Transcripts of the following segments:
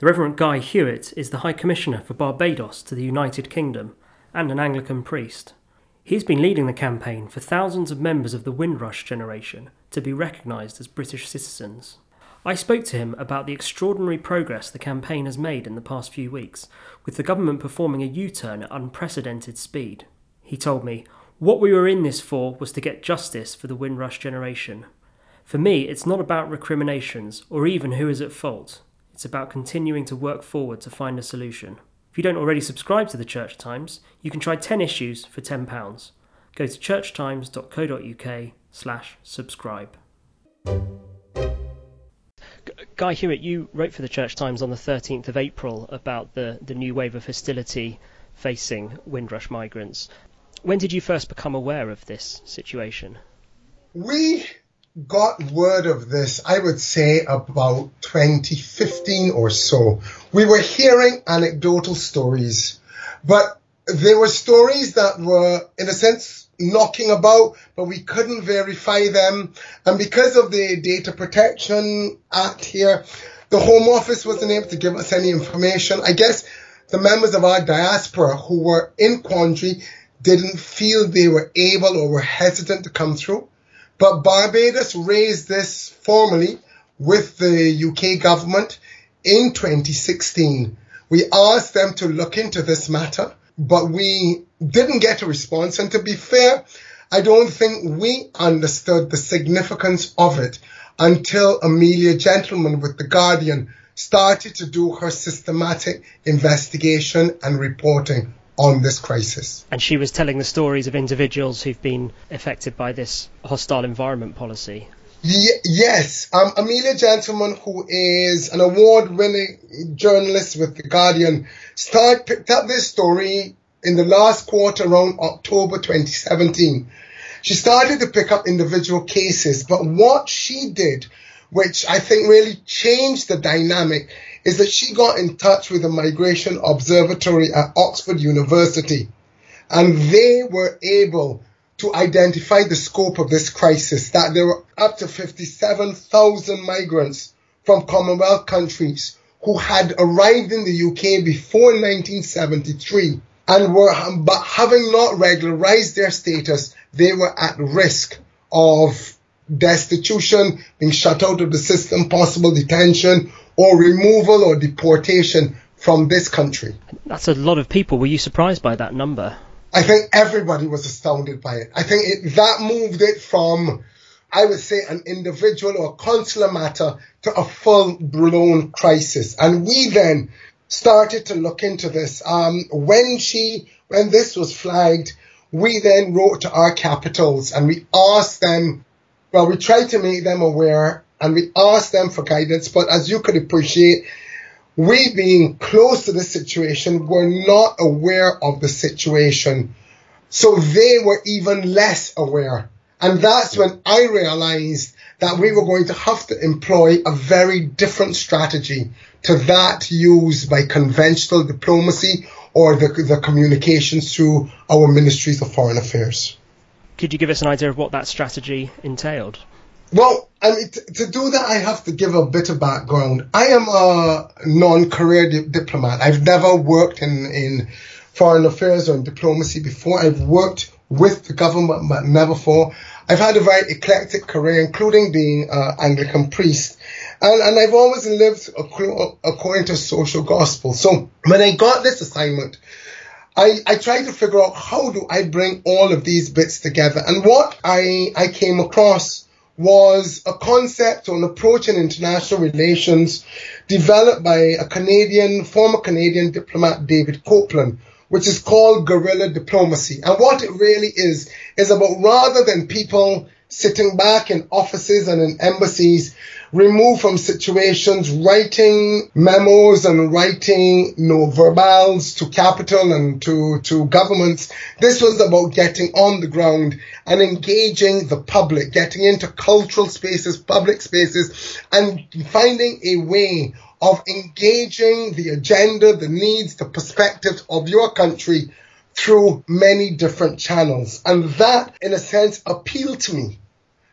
The Reverend Guy Hewitt is the High Commissioner for Barbados to the United Kingdom and an Anglican priest. He's been leading the campaign for thousands of members of the Windrush generation to be recognised as British citizens. I spoke to him about the extraordinary progress the campaign has made in the past few weeks, with the government performing a U turn at unprecedented speed. He told me, What we were in this for was to get justice for the Windrush generation. For me, it's not about recriminations or even who is at fault. It's about continuing to work forward to find a solution. If you don't already subscribe to the Church Times, you can try 10 issues for £10. Go to churchtimes.co.uk slash subscribe. Guy Hewitt, you wrote for the Church Times on the 13th of April about the, the new wave of hostility facing Windrush migrants. When did you first become aware of this situation? We got word of this, I would say about 2015 or so. We were hearing anecdotal stories, but there were stories that were, in a sense, knocking about, but we couldn't verify them. And because of the Data Protection Act here, the Home Office wasn't able to give us any information. I guess the members of our diaspora who were in quandary didn't feel they were able or were hesitant to come through. But Barbados raised this formally with the UK government in 2016. We asked them to look into this matter but we didn't get a response. And to be fair, I don't think we understood the significance of it until Amelia Gentleman with The Guardian started to do her systematic investigation and reporting on this crisis. And she was telling the stories of individuals who've been affected by this hostile environment policy. Y- yes, um, Amelia Gentleman, who is an award-winning journalist with The Guardian, start picked up this story in the last quarter around October 2017. She started to pick up individual cases, but what she did, which I think really changed the dynamic, is that she got in touch with the Migration Observatory at Oxford University, and they were able to identify the scope of this crisis, that there were up to 57,000 migrants from Commonwealth countries who had arrived in the UK before 1973 and were, but having not regularized their status, they were at risk of destitution, being shut out of the system, possible detention, or removal or deportation from this country. That's a lot of people. Were you surprised by that number? I think everybody was astounded by it. I think it, that moved it from, I would say, an individual or consular matter to a full blown crisis. And we then started to look into this. Um, when she, when this was flagged, we then wrote to our capitals and we asked them, well, we tried to make them aware and we asked them for guidance. But as you could appreciate, we being close to the situation were not aware of the situation. So they were even less aware. And that's when I realized that we were going to have to employ a very different strategy to that used by conventional diplomacy or the, the communications through our ministries of foreign affairs. Could you give us an idea of what that strategy entailed? Well, I mean, t- to do that, I have to give a bit of background. I am a non-career di- diplomat. I've never worked in, in foreign affairs or in diplomacy before. I've worked with the government, but never for. I've had a very eclectic career, including being an Anglican priest. And, and I've always lived according to social gospel. So when I got this assignment, I, I tried to figure out how do I bring all of these bits together. And what I, I came across was a concept or an approach in international relations developed by a Canadian, former Canadian diplomat, Daryl Copeland, which is called guerrilla diplomacy. And what it really is, is about rather than people sitting back in offices and in embassies removed from situations, writing memos and writing you know, verbals to capital and to, to governments. This was about getting on the ground and engaging the public, getting into cultural spaces, public spaces, and finding a way of engaging the agenda, the needs, the perspectives of your country through many different channels. And that, in a sense, appealed to me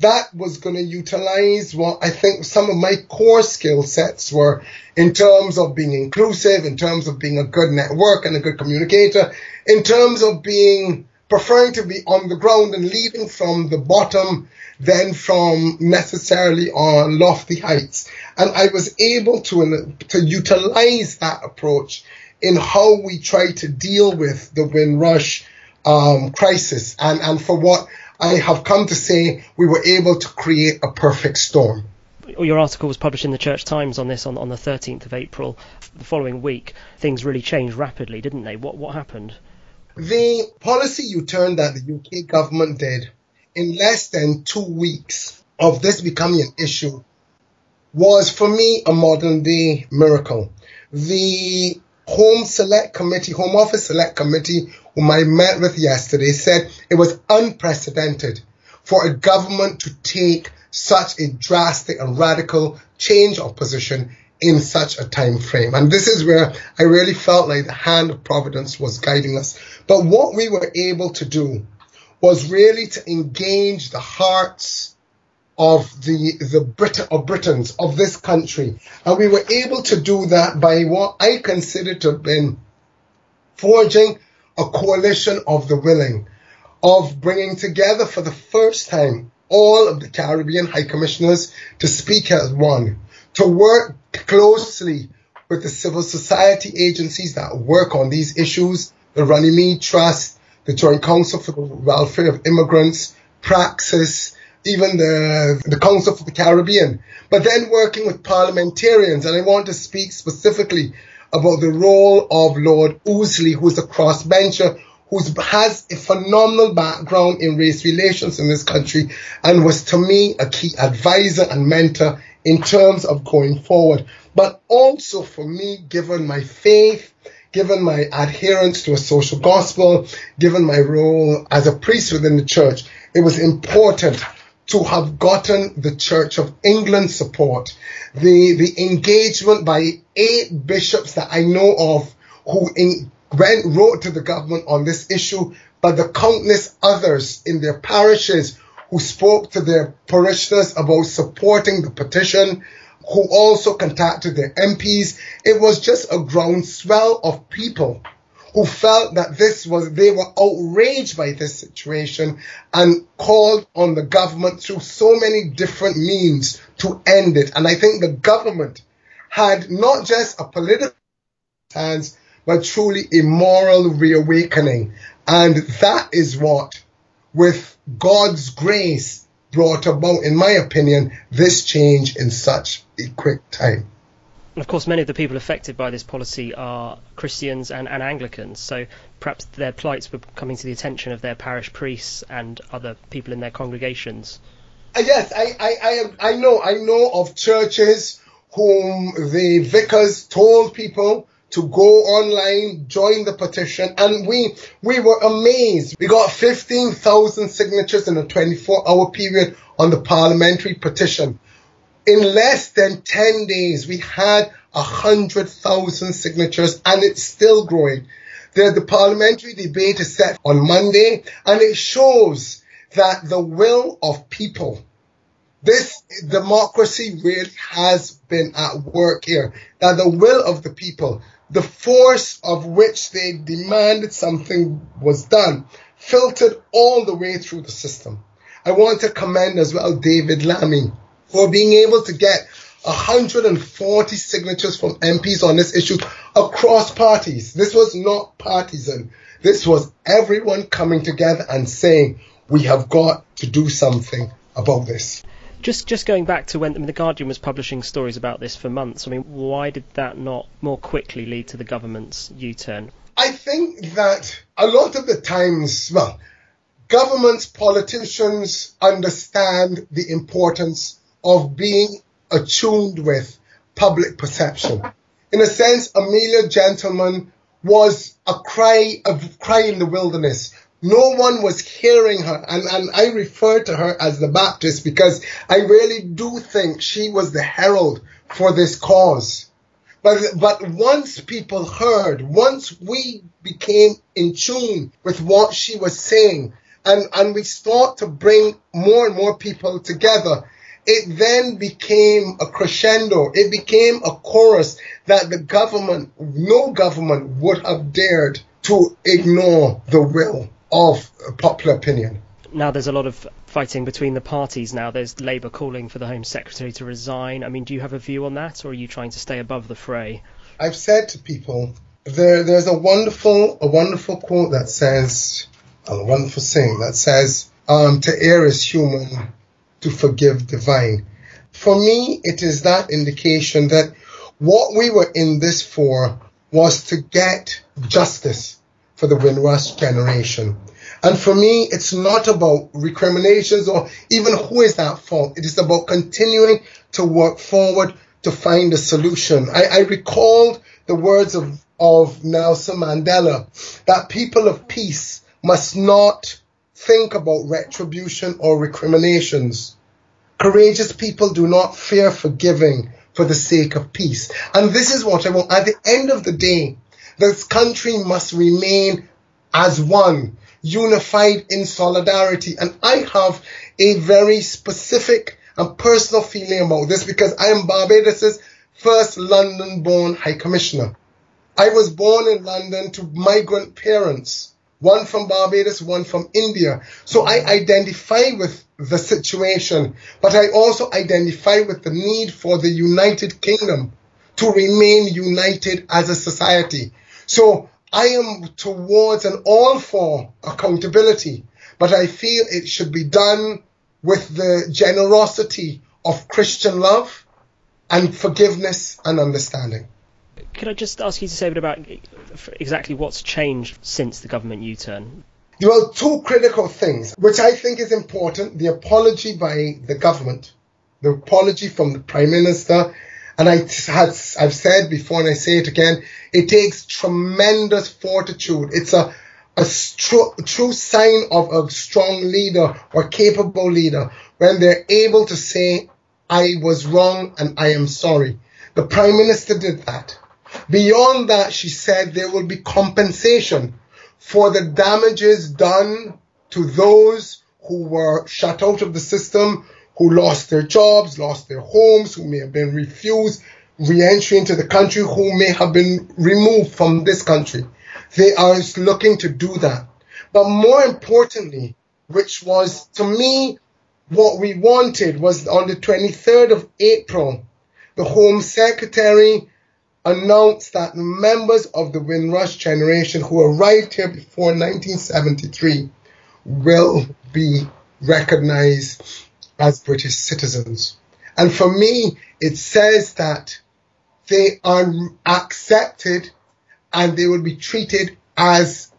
that was going to utilize what I think some of my core skill sets were in terms of being inclusive, in terms of being a good network and a good communicator, in terms of being preferring to be on the ground and leading from the bottom than from necessarily on lofty heights. And I was able to, to utilize that approach in how we try to deal with the Windrush um, crisis and, and for what I have come to say we were able to create a perfect storm. Your article was published in the Church Times on this on, on the 13th of April. The following week, things really changed rapidly, didn't they? What what happened? The policy U-turn that the UK government did in less than two weeks of this becoming an issue was for me a modern day miracle. The Home Select Committee, Home Office Select Committee, whom I met with yesterday, said it was unprecedented for a government to take such a drastic and radical change of position in such a time frame. And this is where I really felt like the hand of Providence was guiding us. But what we were able to do was really to engage the hearts of the the Brit- of Britons of this country, and we were able to do that by what I consider to have been forging a coalition of the willing, of bringing together for the first time all of the Caribbean High Commissioners to speak as one, to work closely with the civil society agencies that work on these issues, the Runnymede Trust, the Joint Council for the Welfare of Immigrants, Praxis, even the, the Council for the Caribbean, but then working with parliamentarians. And I want to speak specifically about the role of Lord Ouseley, who's a crossbencher who has a phenomenal background in race relations in this country and was to me a key advisor and mentor in terms of going forward. But also for me, given my faith, given my adherence to a social gospel, given my role as a priest within the church, it was important to have gotten the Church of England support, the, the engagement by eight bishops that I know of who in, went, wrote to the government on this issue, but the countless others in their parishes who spoke to their parishioners about supporting the petition, who also contacted their MPs. It was just a groundswell of people who felt that this was, they were outraged by this situation and called on the government through so many different means to end it. And I think the government had not just a political stance, but truly a moral reawakening. And that is what, with God's grace, brought about, in my opinion, this change in such a quick time. Of course, many of the people affected by this policy are Christians and, and Anglicans, so perhaps their plights were coming to the attention of their parish priests and other people in their congregations. Uh, yes, I, I, I, I know I know of churches whom the vicars told people to go online, join the petition, and we we were amazed. We got 15,000 signatures in a 24-hour period on the parliamentary petition in less than 10 days, we had 100,000 signatures and it's still growing. The, the parliamentary debate is set on Monday and it shows that the will of people, this democracy really has been at work here. That the will of the people, the force of which they demanded something was done, filtered all the way through the system. I want to commend as well David Lammy for being able to get 140 signatures from MPs on this issue across parties. This was not partisan. This was everyone coming together and saying, we have got to do something about this. Just just going back to when I mean, the Guardian was publishing stories about this for months. I mean, why did that not more quickly lead to the government's U-turn? I think that a lot of the times, well, governments, politicians understand the importance of being attuned with public perception. In a sense, Amelia Gentleman was a cry, a cry in the wilderness. No one was hearing her, and, and I refer to her as the Baptist because I really do think she was the herald for this cause. But, but once people heard, once we became in tune with what she was saying, and, and we start to bring more and more people together, it then became a crescendo. It became a chorus that the government, no government would have dared to ignore the will of popular opinion. Now there's a lot of fighting between the parties now. There's Labour calling for the Home Secretary to resign. I mean, do you have a view on that, or are you trying to stay above the fray? I've said to people, there, there's a wonderful, a wonderful quote that says, a wonderful saying that says, um, to err is human, to forgive divine. For me, it is that indication that what we were in this for was to get justice for the Windrush generation. And for me, it's not about recriminations or even who is at fault. It is about continuing to work forward to find a solution. I, I recalled the words of, of Nelson Mandela that people of peace must not think about retribution or recriminations. Courageous people do not fear forgiving for the sake of peace. And this is what I want. At the end of the day, this country must remain as one, unified in solidarity. And I have a very specific and personal feeling about this because I am Barbados's first London born High Commissioner. I was born in London to migrant parents, one from Barbados, one from India. So I identify with the situation, but I also identify with the need for the United Kingdom to remain united as a society. So I am towards and all for accountability, but I feel it should be done with the generosity of Christian love and forgiveness and understanding. Could I just ask you to say a bit about exactly what's changed since the government U turn? Well, two critical things, which I think is important the apology by the government, the apology from the Prime Minister and I had, I've said before and I say it again, it takes tremendous fortitude. It's a, a true, true sign of a strong leader or capable leader when they're able to say, I was wrong and I am sorry. The Prime Minister did that. Beyond that, she said there will be compensation for the damages done to those who were shut out of the system, who lost their jobs, lost their homes, who may have been refused re-entry into the country, who may have been removed from this country. They are looking to do that. But more importantly, which was to me what we wanted was on the 23rd of April, the Home Secretary announced that members of the Windrush generation who arrived here before 1973 will be recognized as British citizens. And for me, it says that they are accepted and they will be treated as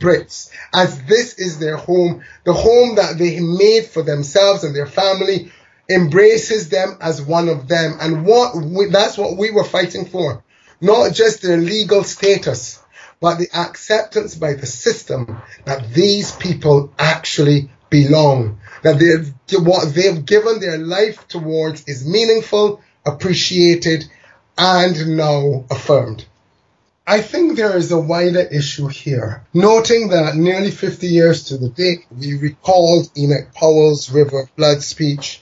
Brits, as this is their home, the home that they made for themselves and their family embraces them as one of them. And what we, that's what we were fighting for. Not just their legal status, but the acceptance by the system that these people actually belong, that what they've given their life towards is meaningful, appreciated, and now affirmed. I think there is a wider issue here, noting that nearly 50 years to the date, we recalled Enoch Powell's Rivers of Blood speech,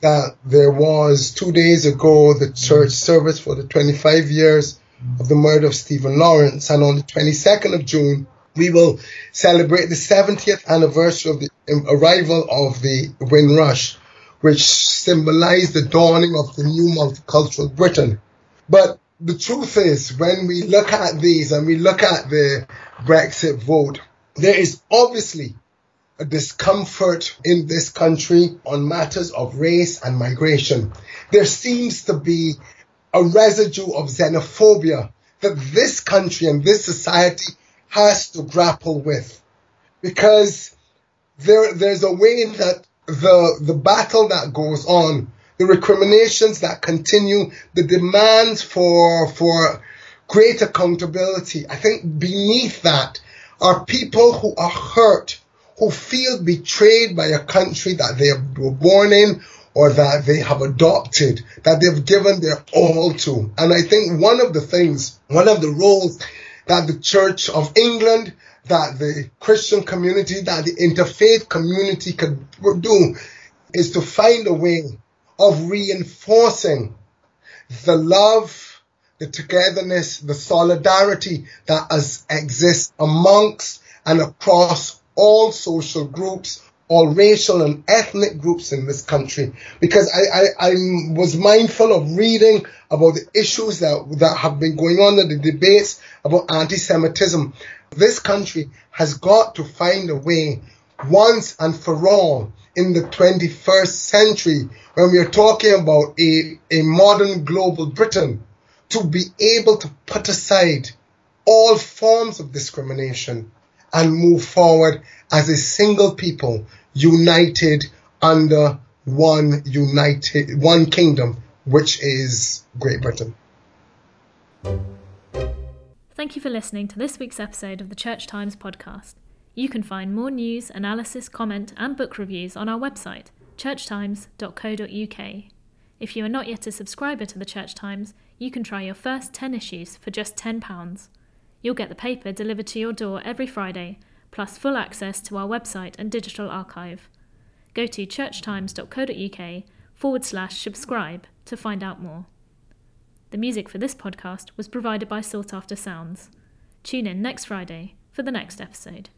that there was two days ago the church service for the 25 years of the murder of Stephen Lawrence, and on the 22nd of June, we will celebrate the 70th anniversary of the um, arrival of the Windrush, which symbolized the dawning of the new multicultural Britain. But the truth is, when we look at these and we look at the Brexit vote, there is obviously a discomfort in this country on matters of race and migration. There seems to be a residue of xenophobia that this country and this society has to grapple with because there, there's a way that the, the battle that goes on, the recriminations that continue, the demands for, for great accountability. I think beneath that are people who are hurt, who feel betrayed by a country that they were born in or that they have adopted, that they've given their all to. And I think one of the things, one of the roles that the Church of England, that the Christian community, that the interfaith community could do is to find a way of reinforcing the love, the togetherness, the solidarity that has, exists amongst and across all social groups, all racial and ethnic groups in this country. Because I, I, I was mindful of reading about the issues that, that have been going on in the debates about anti-Semitism. This country has got to find a way once and for all in the 21st century when we are talking about a, a modern global Britain to be able to put aside all forms of discrimination and move forward as a single people united under one united one kingdom which is Great Britain. Thank you for listening to this week's episode of the Church Times podcast. You can find more news, analysis, comment, and book reviews on our website, churchtimes.co.uk. If you are not yet a subscriber to the Church Times, you can try your first 10 issues for just £10. You'll get the paper delivered to your door every Friday, plus full access to our website and digital archive. Go to churchtimes.co.uk forward slash subscribe to find out more. The music for this podcast was provided by Sought After Sounds. Tune in next Friday for the next episode.